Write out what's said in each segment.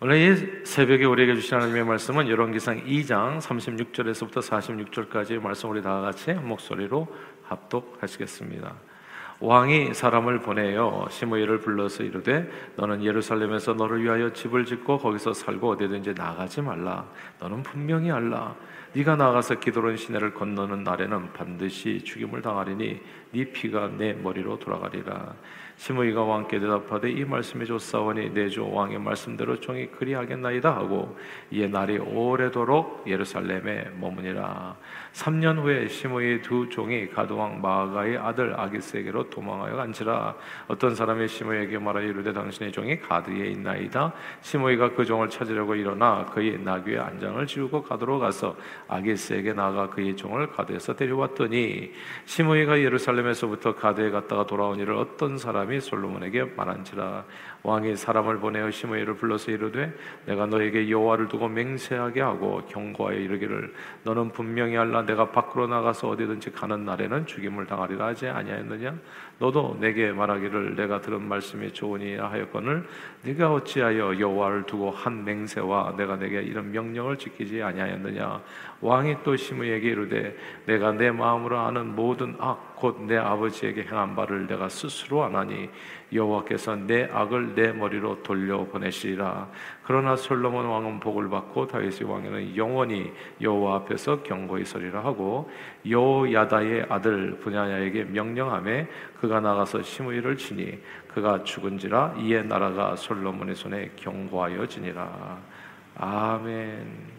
오늘 이 새벽에 우리에게 주신 하나님의 말씀은 열왕기상 2장 36절에서부터 46절까지의 말씀 우리 다 같이 한 목소리로 합독하시겠습니다. 왕이 사람을 보내어 시므이를 불러서 이르되 너는 예루살렘에서 너를 위하여 집을 짓고 거기서 살고 어디든지 나가지 말라. 너는 분명히 알라. 네가 나가서 기도론 시내를 건너는 날에는 반드시 죽임을 당하리니 네 피가 내 머리로 돌아가리라 시므이가 왕께 대답하되 이 말씀이 좋사오니 내 주 왕의 말씀대로 종이 그리하겠나이다 하고 이에 날이 오래도록 예루살렘에 머무니라 3년 후에 시므이의 두 종이 가드왕 마아가의 아들 아기스에게로 도망하여 간지라. 어떤 사람이 시므이에게 말하여 이르되 당신의 종이 가드에 있나이다. 시므이가 그 종을 찾으려고 일어나 그의 나귀의 안장을 지우고 가드로 가서 아기스에게 나가 그의 종을 가드에서 데려왔더니 시므이가 예루살렘에서부터 가드에 갔다가 돌아온 일을 어떤 사람이 솔로몬에게 말한지라 왕이 사람을 보내어 시므이를 불러서 이르되 내가 너에게 여호와를 두고 맹세하게 하고 경고하여 이르기를 너는 분명히 알라 내가 밖으로 나가서 어디든지 가는 날에는 죽임을 당하리라 하지 아니하였느냐 너도 내게 말하기를 내가 들은 말씀이 좋으니 하였거늘 네가 어찌하여 여호와를 두고 한 맹세와 내가 내게 이런 명령을 지키지 아니하였느냐 왕이 또 시므에게 이르되 내가 내 마음으로 아는 모든 악 곧 내 아버지에게 행한 바를 내가 스스로 안하니 여호와께서 내 악을 내 머리로 돌려 보내시리라. 그러나 솔로몬 왕은 복을 받고 다윗의 왕에는 영원히 여호와 앞에서 경고히 서리라 하고 여야다의 아들 분야야에게 명령함에 그가 나가서 시므이를 치니 그가 죽은지라 이에 나라가 솔로몬의 손에 경고하여지니라. 아멘.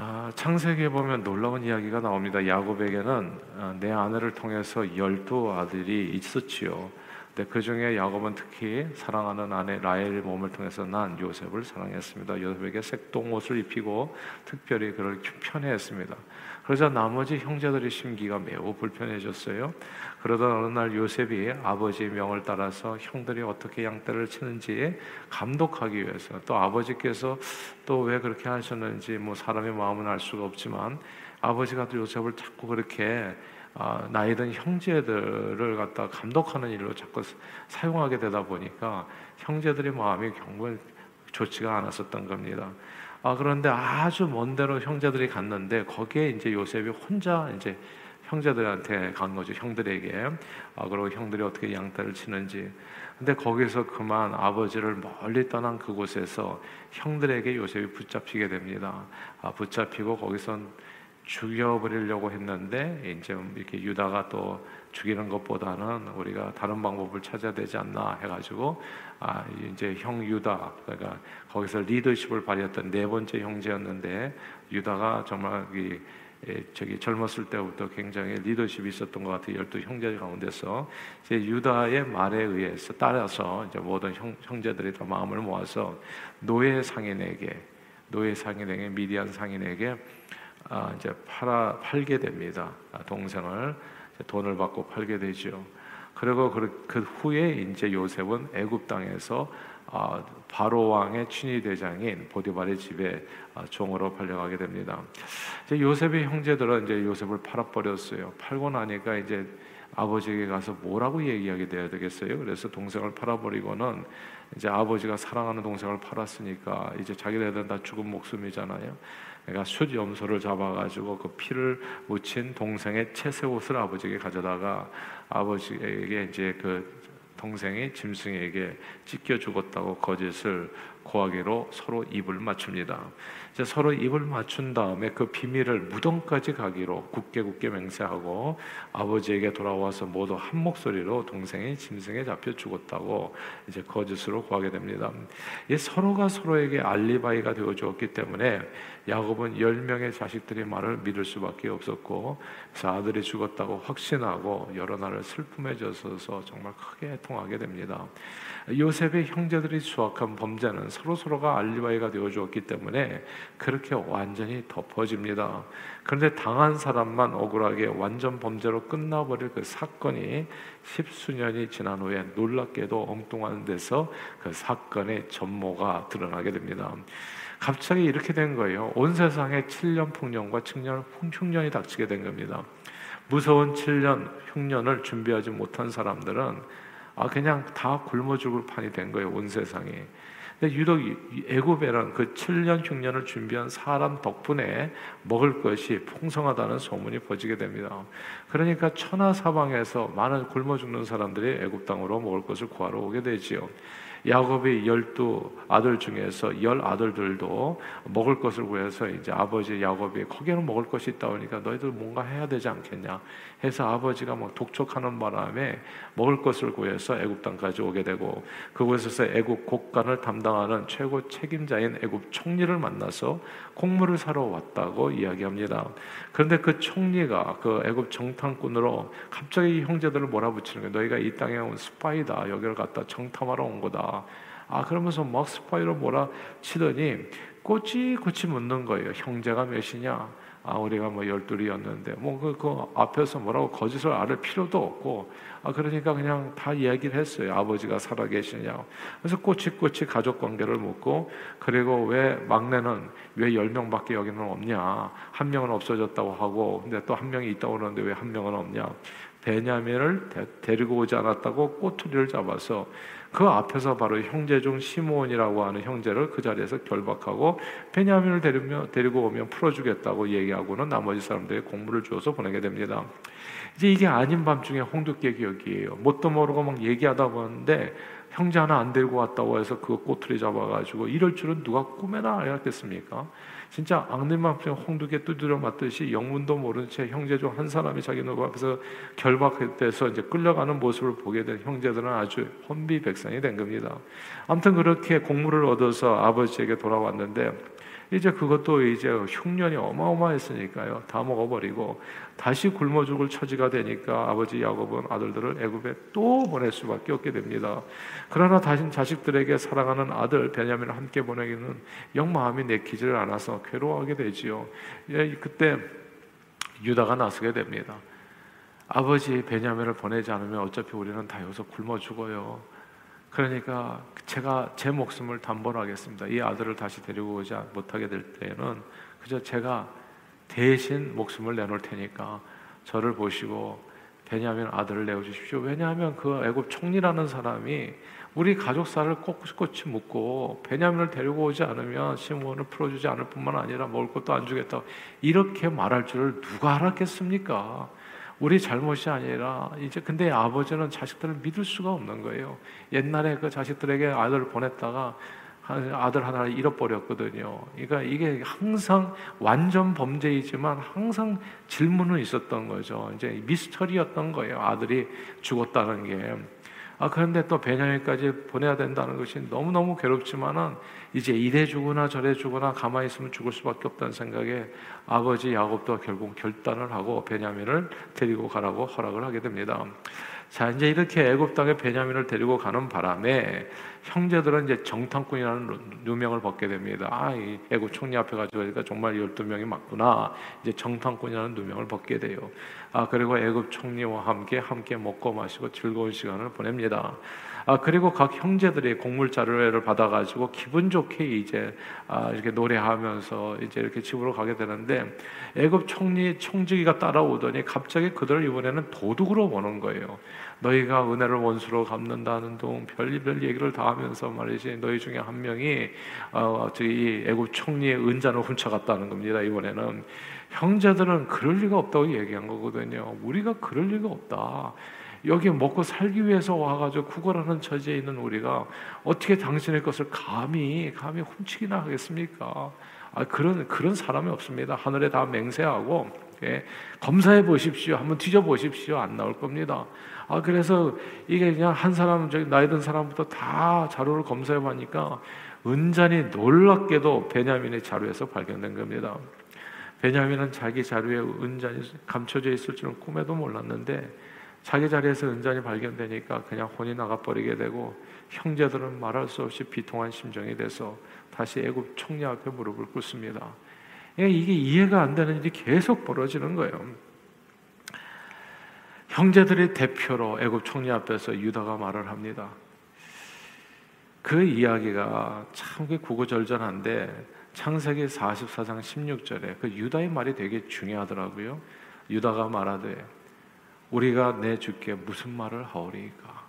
아, 창세기에 보면 놀라운 이야기가 나옵니다. 야곱에게는 아, 내 아내를 통해서 열두 아들이 있었지요. 근데 그 중에 야곱은 특히 사랑하는 아내 라헬의 몸을 통해서 난 요셉을 사랑했습니다. 요셉에게 색동옷을 입히고 특별히 그를 편애했습니다. 그러자 나머지 형제들의 심기가 매우 불편해졌어요. 그러던 어느 날 요셉이 아버지의 명을 따라서 형들이 어떻게 양떼를 치는지 감독하기 위해서 또 아버지께서 또 왜 그렇게 하셨는지 뭐 사람의 마음은 알 수가 없지만 아버지가 또 요셉을 자꾸 그렇게 아, 나이 든 형제들을 갖다 감독하는 일로 자꾸 사용하게 되다 보니까 형제들의 마음이 경건 좋지가 않았었던 겁니다. 아, 그런데 아주 먼 데로 형제들이 갔는데 거기에 이제 요셉이 혼자 이제 형제들한테 간 거죠. 형들에게. 아, 그리고 형들이 어떻게 양떼를 치는지. 근데 거기서 그만 아버지를 멀리 떠난 그곳에서 형들에게 요셉이 붙잡히게 됩니다. 아, 붙잡히고 거기선 죽여버리려고 했는데 이제 이렇게 유다가 또 죽이는 것보다는 우리가 다른 방법을 찾아야 되지 않나 해가지고 아 이제 형 유다 그러니까 거기서 리더십을 발휘했던 네 번째 형제였는데 유다가 정말 이 저기 젊었을 때부터 굉장히 리더십이 있었던 것 같아요. 열두 형제 가운데서 이제 유다의 말에 의해서 따라서 이제 모든 형, 형제들이 다 마음을 모아서 노예 상인에게 노예 상인에게 미디안 상인에게 아, 이제 팔아 팔게 됩니다. 아, 동생을 돈을 받고 팔게 되죠. 그리고 그, 그 후에 이제 요셉은 애굽 땅에서 아, 바로 왕의 친위 대장인 보디발의 집에 아, 종으로 팔려가게 됩니다. 이제 요셉의 형제들은 이제 요셉을 팔아버렸어요. 팔고 나니까 이제 아버지에게 가서 뭐라고 얘기하게 돼야 되겠어요? 그래서 동생을 팔아버리고는 이제 아버지가 사랑하는 동생을 팔았으니까 이제 자기네들은 다 죽은 목숨이잖아요. 내가 숫염소를 잡아가지고 그 피를 묻힌 동생의 채새 옷을 아버지에게 가져다가 아버지에게 이제 그 동생이 짐승에게 찢겨 죽었다고 거짓을 고하기로 서로 입을 맞춥니다. 이제 서로 입을 맞춘 다음에 그 비밀을 무덤까지 가기로 굳게 굳게 맹세하고 아버지에게 돌아와서 모두 한 목소리로 동생이 짐승에 잡혀 죽었다고 이제 거짓으로 고하게 됩니다. 이 서로가 서로에게 알리바이가 되어 주었기 때문에 야곱은 열 명의 자식들의 말을 믿을 수밖에 없었고 그래서 아들이 죽었다고 확신하고 여러 날을 슬픔에 젖어서 정말 크게 통하게 됩니다. 요셉의 형제들이 수확한 범죄는 서로 서로가 알리바이가 되어 주었기 때문에 그렇게 완전히 덮어집니다. 그런데 당한 사람만 억울하게 완전 범죄로 끝나버릴 그 사건이 십수년이 지난 후에 놀랍게도 엉뚱한 데서 그 사건의 전모가 드러나게 됩니다. 갑자기 이렇게 된 거예요. 온 세상에 7년 풍년과 7년 흉년이 닥치게 된 겁니다. 무서운 7년 흉년을 준비하지 못한 사람들은 아 그냥 다 굶어 죽을 판이 된 거예요 온 세상이. 근데 유독 애굽에는 그 7년 흉년을 준비한 사람 덕분에 먹을 것이 풍성하다는 소문이 퍼지게 됩니다. 그러니까 천하 사방에서 많은 굶어 죽는 사람들이 애굽 땅으로 먹을 것을 구하러 오게 되지요. 야곱의 열두 아들 중에서 열 아들들도 먹을 것을 구해서 이제 아버지 야곱이 거기에는 먹을 것이 있다 보니까 너희들 뭔가 해야 되지 않겠냐 해서 아버지가 막 독촉하는 바람에 먹을 것을 구해서 애굽 땅까지 오게 되고 그곳에서 애굽 곡간을 담당하는 최고 책임자인 애굽 총리를 만나서 곡물을 사러 왔다고 이야기합니다. 그런데 그 총리가 그 애굽 정탐꾼으로 갑자기 형제들을 몰아붙이는 거예요. 너희가 이 땅에 온 스파이다. 여기를 갖다 정탐하러 온 거다. 아 그러면서 막 스파이로 몰아치더니 꼬치꼬치 묻는 거예요. 형제가 몇이냐? 아 우리가 뭐 열둘이었는데. 뭐그 그 앞에서 뭐라고 거짓을 알 필요도 없고. 아 그러니까 그냥 다 이야기를 했어요. 아버지가 살아 계시냐. 그래서 꼬치꼬치 가족 관계를 묻고 그리고 왜 막내는 왜 열 명밖에 여기는 없냐? 한 명은 없어졌다고 하고 근데 또 한 명이 있다고 그러는데 왜 한 명은 없냐? 베냐민을 데리고 오지 않았다고 꼬투리를 잡아서 그 앞에서 바로 형제 중 시므온이라고 하는 형제를 그 자리에서 결박하고 베냐민을 데리며, 데리고 오면 풀어주겠다고 얘기하고는 나머지 사람들의 공물을 주어서 보내게 됩니다. 이제 이게 아닌 밤중에 홍두깨 기억이에요. 뭣도 모르고 막 얘기하다 보는데 형제 하나 안 데리고 왔다고 해서 그 꼬투리 잡아가지고 이럴 줄은 누가 꿈에나 알았겠습니까? 진짜 악내만 홍두개 두드려 맞듯이 영문도 모르는 채 형제 중 한 사람이 자기 누구 앞에서 결박돼서 이제 끌려가는 모습을 보게 된 형제들은 아주 혼비백산이 된 겁니다. 아무튼 그렇게 공물을 얻어서 아버지에게 돌아왔는데 이제 그것도 이제 흉년이 어마어마했으니까요. 다 먹어버리고 다시 굶어 죽을 처지가 되니까 아버지 야곱은 아들들을 애굽에 또 보낼 수밖에 없게 됩니다. 그러나 다시 자식들에게 사랑하는 아들 베냐민을 함께 보내기는 영 마음이 내키지를 않아서 괴로워하게 되지요. 예, 그때 유다가 나서게 됩니다. 아버지 베냐민을 보내지 않으면 어차피 우리는 다 여기서 굶어 죽어요. 그러니까 제가 제 목숨을 담보로 하겠습니다. 이 아들을 다시 데리고 오지 못하게 될 때에는 그저 제가 대신 목숨을 내놓을 테니까 저를 보시고 베냐민 아들을 내어 주십시오. 왜냐하면 그 애굽 총리라는 사람이 우리 가족사를 꼿꼿이 묻고 베냐민을 데리고 오지 않으면 시므온을 풀어주지 않을 뿐만 아니라 먹을 것도 안 주겠다. 이렇게 말할 줄을 누가 알았겠습니까? 우리 잘못이 아니라 이제 근데 아버지는 자식들을 믿을 수가 없는 거예요. 옛날에 그 자식들에게 아들을 보냈다가 아들 하나를 잃어버렸거든요. 그러니까 이게 항상 완전 범죄이지만 항상 질문은 있었던 거죠. 이제 미스터리였던 거예요. 아들이 죽었다는 게. 아 그런데 또 베냐민까지 보내야 된다는 것이 너무 너무 괴롭지만은 이제 이래 주거나 저래 주거나 가만히 있으면 죽을 수밖에 없다는 생각에 아버지 야곱도 결국 결단을 하고 베냐민을 데리고 가라고 허락을 하게 됩니다. 자 이제 이렇게 애굽 땅에 베냐민을 데리고 가는 바람에 형제들은 이제 정탐꾼이라는 누명을 벗게 됩니다. 아, 이 애굽 총리 앞에 가지고 정말 12명이 맞구나. 이제 정탐꾼이라는 누명을 벗게 돼요. 아, 그리고 애굽 총리와 함께 함께 먹고 마시고 즐거운 시간을 보냅니다. 아 그리고 각 형제들이 곡물 자료를 받아가지고 기분 좋게 이제 아, 이렇게 노래하면서 이제 이렇게 집으로 가게 되는데 애굽 총리 총지기가 따라오더니 갑자기 그들을 이번에는 도둑으로 보는 거예요. 너희가 은혜를 원수로 갚는다는 동 별별 얘기를 다 하면서 말이지 너희 중에 한 명이 어, 저기 애굽 총리의 은잔을 훔쳐갔다는 겁니다. 이번에는 형제들은 그럴 리가 없다고 얘기한 거거든요. 우리가 그럴 리가 없다. 여기 먹고 살기 위해서 와가지고 구걸하는 처지에 있는 우리가 어떻게 당신의 것을 감히 감히 훔치기나 하겠습니까? 아, 그런 그런 사람이 없습니다. 하늘에 다 맹세하고 예, 검사해 보십시오. 한번 뒤져 보십시오. 안 나올 겁니다. 아 그래서 이게 그냥 한 사람 저기 나이 든 사람부터 다 자료를 검사해 보니까 은잔이 놀랍게도 베냐민의 자료에서 발견된 겁니다. 베냐민은 자기 자료에 은잔이 감춰져 있을 줄은 꿈에도 몰랐는데 자기 자리에서 은잔이 발견되니까 그냥 혼이 나가버리게 되고 형제들은 말할 수 없이 비통한 심정이 돼서 다시 애굽 총리 앞에 무릎을 꿇습니다. 이게 이해가 안 되는 일이 계속 벌어지는 거예요. 형제들의 대표로 애굽 총리 앞에서 유다가 말을 합니다. 그 이야기가 참 구구절절한데 창세기 44장 16절에 그 유다의 말이 되게 중요하더라고요. 유다가 말하되 우리가 내 주께 무슨 말을 하오리까?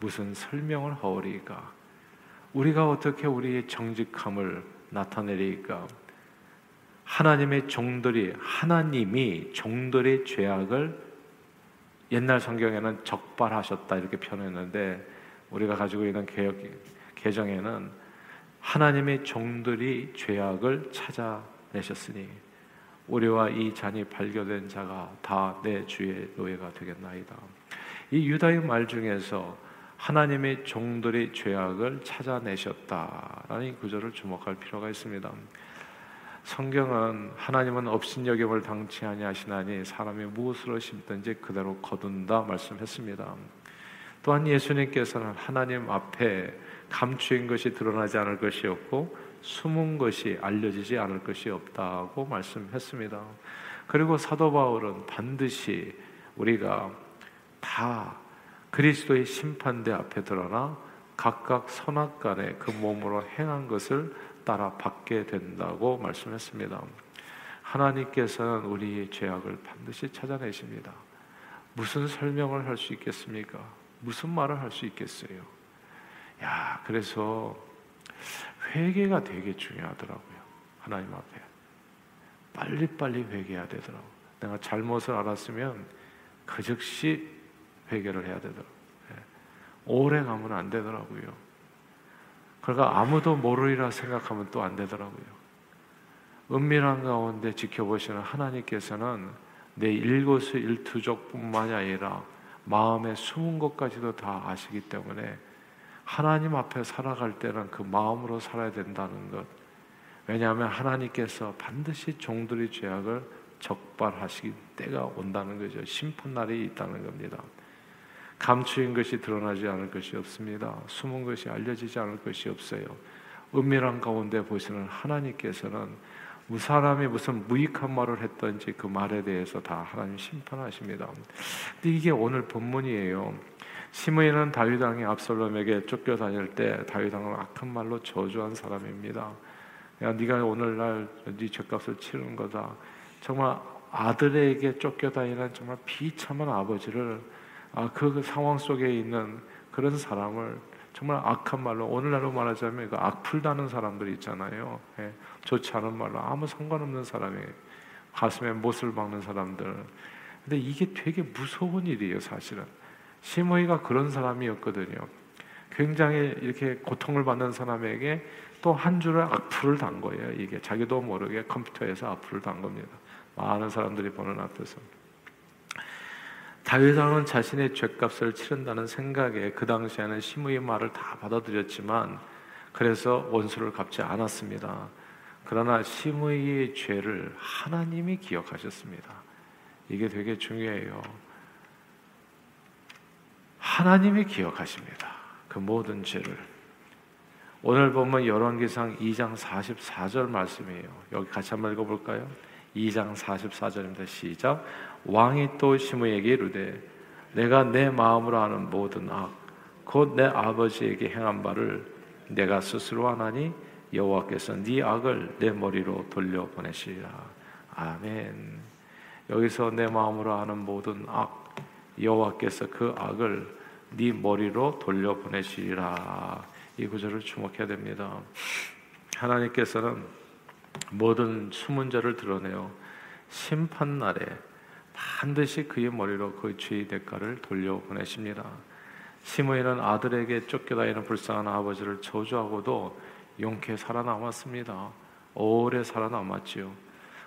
무슨 설명을 하오리까? 우리가 어떻게 우리의 정직함을 나타내리까? 하나님의 종들이 하나님이 종들의 죄악을 옛날 성경에는 적발하셨다 이렇게 표현했는데 우리가 가지고 있는 개혁 개정에는 하나님의 종들이 죄악을 찾아내셨으니 우리와 이 잔이 발견된 자가 다 내 주의 노예가 되겠나이다. 이 유다의 말 중에서 하나님의 종들의 죄악을 찾아내셨다라는 이 구절을 주목할 필요가 있습니다. 성경은 하나님은 업신여김을 당치 아니하시나니 사람이 무엇으로 심든지 그대로 거둔다 말씀했습니다. 또한 예수님께서는 하나님 앞에 감추인 것이 드러나지 않을 것이 없고 숨은 것이 알려지지 않을 것이 없다고 말씀했습니다. 그리고 사도 바울은 반드시 우리가 다 그리스도의 심판대 앞에 드러나 각각 선악 간에 그 몸으로 행한 것을 따라 받게 된다고 말씀했습니다. 하나님께서는 우리의 죄악을 반드시 찾아내십니다. 무슨 설명을 할 수 있겠습니까? 무슨 말을 할 수 있겠어요? 야, 그래서 회개가 되게 중요하더라고요. 하나님 앞에. 빨리빨리 회개해야 되더라고. 내가 잘못을 알았으면 그 즉시 회개를 해야 되더라고요. 예. 오래 가면 안 되더라고요. 그러니까 아무도 모르리라 생각하면 또 안 되더라고요. 은밀한 가운데 지켜보시는 하나님께서는 내 일거수 일투족뿐만이 아니라 마음의 숨은 것까지도 다 아시기 때문에 하나님 앞에 살아갈 때는 그 마음으로 살아야 된다는 것. 왜냐하면 하나님께서 반드시 종들의 죄악을 적발하시기 때가 온다는 거죠. 심판 날이 있다는 겁니다. 감추인 것이 드러나지 않을 것이 없습니다. 숨은 것이 알려지지 않을 것이 없어요. 은밀한 가운데 보시는 하나님께서는 사람이 무슨 무익한 말을 했던지 그 말에 대해서 다 하나님 심판하십니다. 근데 이게 오늘 본문이에요. 시므이는 다윗 왕이 압살롬에게 쫓겨 다닐 때 다윗 왕을 악한 말로 저주한 사람입니다. 야, 네가 오늘날 네 죄값을 치르는 거다. 정말 아들에게 쫓겨 다니는 정말 비참한 아버지를 아, 그 상황 속에 있는 그런 사람을 정말 악한 말로 오늘날로 말하자면 그 악플다는 사람들 있잖아요. 예, 좋지 않은 말로 아무 상관없는 사람이 가슴에 못을 박는 사람들. 근데 이게 되게 무서운 일이에요, 사실은. 시므이가 그런 사람이었거든요. 굉장히 이렇게 고통을 받는 사람에게 또 한 줄을 악플을 단 거예요. 이게 자기도 모르게 컴퓨터에서 악플을 단 겁니다. 많은 사람들이 보는 앞에서. 다윗 왕은 자신의 죄값을 치른다는 생각에 그 당시에는 시므의 말을 다 받아들였지만 그래서 원수를 갚지 않았습니다. 그러나 시므의 죄를 하나님이 기억하셨습니다. 이게 되게 중요해요. 하나님이 기억하십니다. 그 모든 죄를. 오늘 보면 열왕기상 2장 44절 말씀이에요. 여기 같이 한번 읽어 볼까요? 2장 44절입니다. 시작. 왕이 또 시므에게 이르되 내가 내 마음으로 하는 모든 악, 곧 내 아버지에게 행한 바를 내가 스스로 하나니 여호와께서 네 악을 내 머리로 돌려 보내시리라. 아멘. 여기서 내 마음으로 하는 모든 악, 여호와께서 그 악을 네 머리로 돌려 보내시리라. 이 구절을 주목해야 됩니다. 하나님께서는 모든 숨은 자를 드러내어 심판 날에 반드시 그의 머리로 그 죄의 대가를 돌려 보내십니다. 시므이는 아들에게 쫓겨다니는 불쌍한 아버지를 저주하고도 용케 살아남았습니다. 오래 살아남았지요.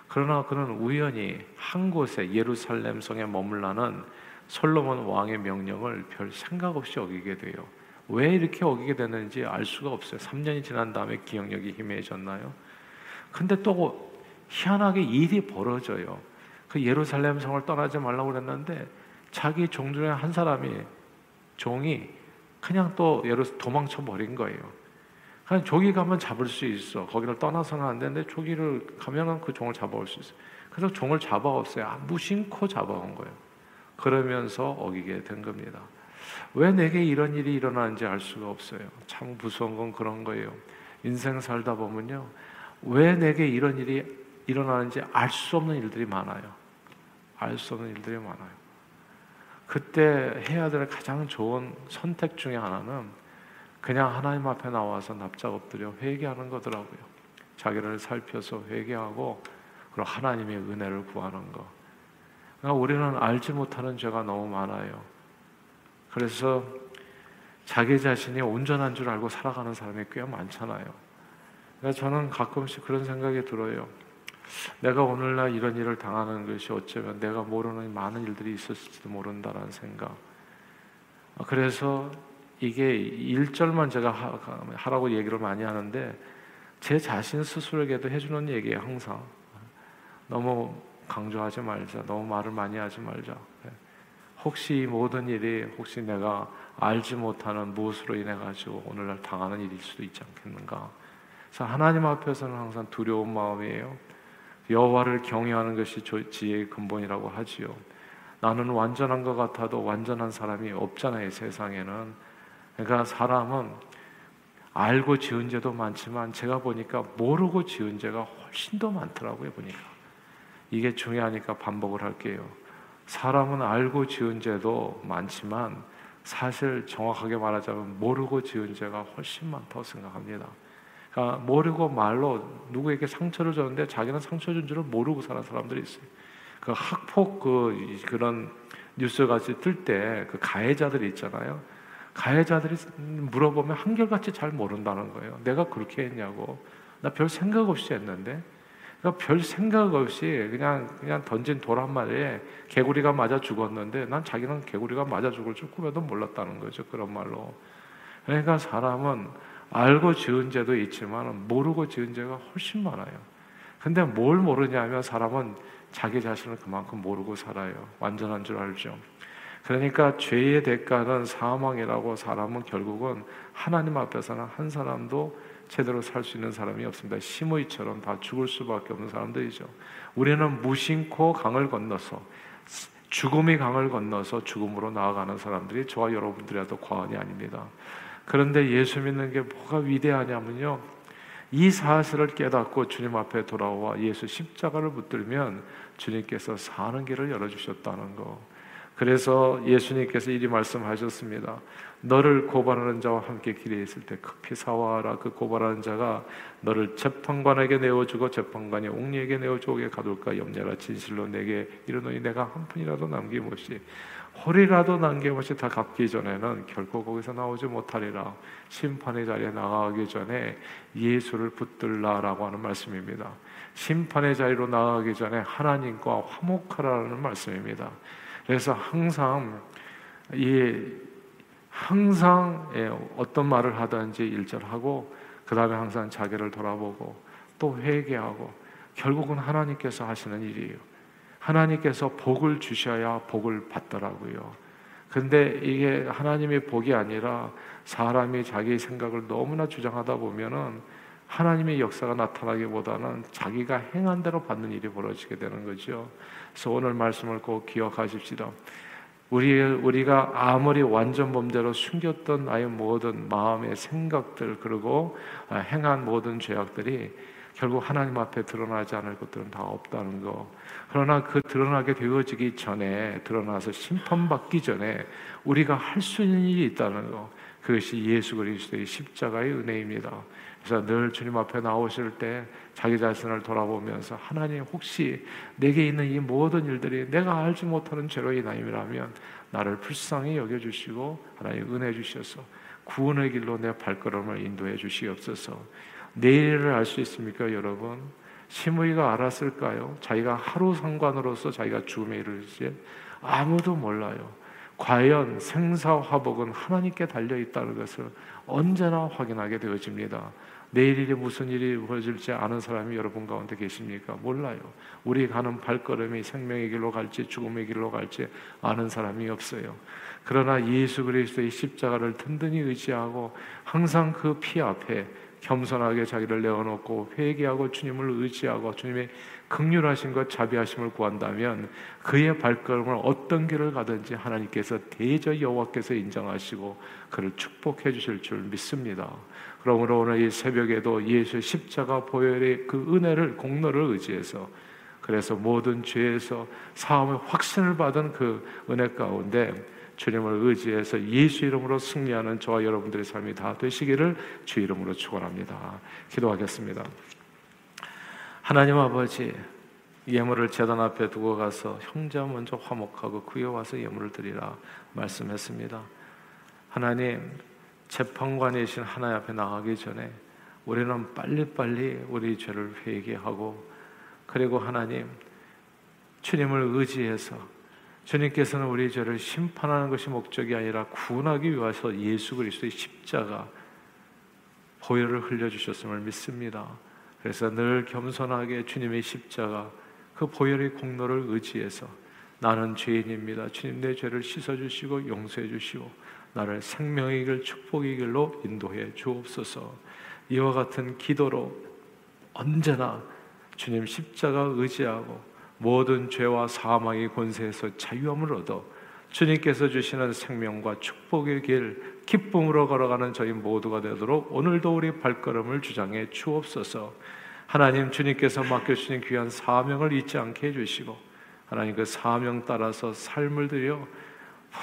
그러나 그는 우연히 한 곳에 예루살렘 성에 머물라는 솔로몬 왕의 명령을 별 생각 없이 어기게 돼요. 왜 이렇게 어기게 되는지 알 수가 없어요. 3년이 지난 다음에 기억력이 희미해졌나요? 근데 또 희한하게 일이 벌어져요. 그 예루살렘 성을 떠나지 말라고 그랬는데 자기 종 중에 한 사람이 종이 그냥 또 예루 도망쳐 버린 거예요. 그냥 조기 가면 잡을 수 있어. 거기를 떠나서는 안 되는데 조기를 가면은 그 종을 잡아올 수 있어. 그래서 종을 잡아왔어요. 아, 무심코 잡아온 거예요. 그러면서 어기게 된 겁니다. 왜 내게 이런 일이 일어나는지 알 수가 없어요. 참 무서운 건 그런 거예요. 인생 살다 보면요. 왜 내게 이런 일이 일어나는지 알 수 없는 일들이 많아요. 알 수 없는 일들이 많아요. 그때 해야 될 가장 좋은 선택 중에 하나는 그냥 하나님 앞에 나와서 납작 엎드려 회개하는 거더라고요. 자기를 살펴서 회개하고 그리고 하나님의 은혜를 구하는 거. 그러니까 우리는 알지 못하는 죄가 너무 많아요. 그래서 자기 자신이 온전한 줄 알고 살아가는 사람이 꽤 많잖아요. 그러니까 저는 가끔씩 그런 생각이 들어요. 내가 오늘날 이런 일을 당하는 것이 어쩌면 내가 모르는 많은 일들이 있었을지도 모른다라는 생각. 그래서 이게 1절만 제가 하라고 얘기를 많이 하는데 제 자신 스스로에게도 해주는 얘기예요 항상 너무 강조하지 말자. 너무 말을 많이 하지 말자. 네. 혹시 이 모든 일이 혹시 내가 알지 못하는 무엇으로 인해 가지고 오늘날 당하는 일일 수도 있지 않겠는가? 그래서 하나님 앞에서는 항상 두려운 마음이에요. 여호와를 경외하는 것이 지혜의 근본이라고 하지요. 나는 완전한 것 같아도 완전한 사람이 없잖아요 세상에는. 그러니까 사람은 알고 지은 죄도 많지만 제가 보니까 모르고 지은 죄가 훨씬 더 많더라고요 보니까 이게 중요하니까 반복을 할게요. 사람은 알고 지은 죄도 많지만 사실 정확하게 말하자면 모르고 지은 죄가 훨씬 많다고 생각합니다. 그러니까 모르고 말로 누구에게 상처를 줬는데 자기는 상처 준 줄을 모르고 사는 사람들이 있어요. 그 학폭 그 그런 뉴스 같이 뜰 때 그 가해자들이 있잖아요. 가해자들이 물어보면 한결같이 잘 모른다는 거예요. 내가 그렇게 했냐고. 나 별 생각 없이 했는데. 그러니까 별 생각 없이 그냥 그냥 던진 돌 한 마리에 개구리가 맞아 죽었는데 난 자기는 개구리가 맞아 죽을 줄 꿈에도 몰랐다는 거죠. 그런 말로. 그러니까 사람은 알고 지은 죄도 있지만 모르고 지은 죄가 훨씬 많아요. 근데 뭘 모르냐면 사람은 자기 자신을 그만큼 모르고 살아요. 완전한 줄 알죠. 그러니까 죄의 대가는 사망이라고 사람은 결국은 하나님 앞에서는 한 사람도 제대로 살 수 있는 사람이 없습니다. 시므이처럼 다 죽을 수밖에 없는 사람들이죠. 우리는 무심코 강을 건너서 죽음이 강을 건너서 죽음으로 나아가는 사람들이 저와 여러분들이라도 과언이 아닙니다. 그런데 예수 믿는 게 뭐가 위대하냐면요. 이 사실을 깨닫고 주님 앞에 돌아와 예수 십자가를 붙들면 주님께서 사는 길을 열어주셨다는 거. 그래서 예수님께서 이리 말씀하셨습니다. 너를 고발하는 자와 함께 길에 있을 때 급히 사와라. 그 고발하는 자가 너를 재판관에게 내어주고 재판관이 옥리에게 내어주게 가둘까 염려라. 진실로 내게 이르노니 내가 한 푼이라도 남김없이 허리라도 남김없이 다 갚기 전에는 결코 거기서 나오지 못하리라. 심판의 자리에 나가기 전에 예수를 붙들라라고 하는 말씀입니다. 심판의 자리로 나가기 전에 하나님과 화목하라는 말씀입니다. 그래서 항상 이 항상 예, 어떤 말을 하든지 일절하고 그 다음에 항상 자기를 돌아보고 또 회개하고 결국은 하나님께서 하시는 일이에요. 하나님께서 복을 주셔야 복을 받더라고요. 근데 이게 하나님의 복이 아니라 사람이 자기 생각을 너무나 주장하다 보면은 하나님의 역사가 나타나기보다는 자기가 행한 대로 받는 일이 벌어지게 되는 거죠. 그래서 오늘 말씀을 꼭 기억하십시다. 우리 우리가 아무리 완전 범죄로 숨겼던 나의 모든 마음의 생각들 그리고 행한 모든 죄악들이 결국 하나님 앞에 드러나지 않을 것들은 다 없다는 거. 그러나 그 드러나게 되어지기 전에 드러나서 심판받기 전에 우리가 할 수 있는 일이 있다는 거. 그것이 예수 그리스도의 십자가의 은혜입니다. 그래서 늘 주님 앞에 나오실 때 자기 자신을 돌아보면서 하나님 혹시 내게 있는 이 모든 일들이 내가 알지 못하는 죄로 인하임이라면 나를 불쌍히 여겨주시고 하나님 은혜 주셔서 구원의 길로 내 발걸음을 인도해 주시옵소서. 내일을 알 수 있습니까, 여러분? 시므이가 알았을까요? 자기가 하루 상관으로서 자기가 죽음에 이르지 아무도 몰라요. 과연 생사화복은 하나님께 달려 있다는 것을 언제나 확인하게 되어집니다. 내일 일이 무슨 일이 벌어질지 아는 사람이 여러분 가운데 계십니까? 몰라요. 우리 가는 발걸음이 생명의 길로 갈지 죽음의 길로 갈지 아는 사람이 없어요. 그러나 예수 그리스도의 십자가를 든든히 의지하고 항상 그 피 앞에 겸손하게 자기를 내어놓고 회개하고 주님을 의지하고 주님의 극률하신 것 자비하심을 구한다면 그의 발걸음을 어떤 길을 가든지 하나님께서 대저 여호와께서 인정하시고 그를 축복해 주실 줄 믿습니다. 그러므로 오늘 이 새벽에도 예수 십자가 보혈의 그 은혜를 공로를 의지해서 그래서 모든 죄에서 사함의 확신을 받은 그 은혜 가운데 주님을 의지해서 예수 이름으로 승리하는 저와 여러분들의 삶이 다 되시기를 주 이름으로 축원합니다. 기도하겠습니다. 하나님 아버지 예물을 제단 앞에 두고 가서 형제 먼저 화목하고 그에 와서 예물을 드리라 말씀했습니다. 하나님 재판관이신 하나님 앞에 나가기 전에 우리는 빨리빨리 우리 죄를 회개하고 그리고 하나님 주님을 의지해서 주님께서는 우리 죄를 심판하는 것이 목적이 아니라 구원하기 위해서 예수 그리스도의 십자가 보혈을 흘려 주셨음을 믿습니다. 그래서 늘 겸손하게 주님의 십자가 그 보혈의 공로를 의지해서 나는 죄인입니다. 주님 내 죄를 씻어 주시고 용서해 주시고 나를 생명의 길 축복의 길로 인도해 주옵소서. 이와 같은 기도로 언제나 주님 십자가 의지하고 모든 죄와 사망의 권세에서 자유함을 얻어 주님께서 주시는 생명과 축복의 길, 기쁨으로 걸어가는 저희 모두가 되도록 오늘도 우리 발걸음을 주장해 주옵소서. 하나님 주님께서 맡겨주신 귀한 사명을 잊지 않게 해주시고 하나님 그 사명 따라서 삶을 들여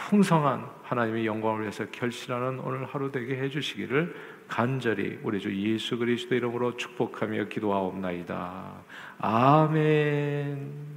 풍성한 하나님의 영광을 위해서 결실하는 오늘 하루 되게 해주시기를 간절히 우리 주 예수 그리스도 이름으로 축복하며 기도하옵나이다. 아멘.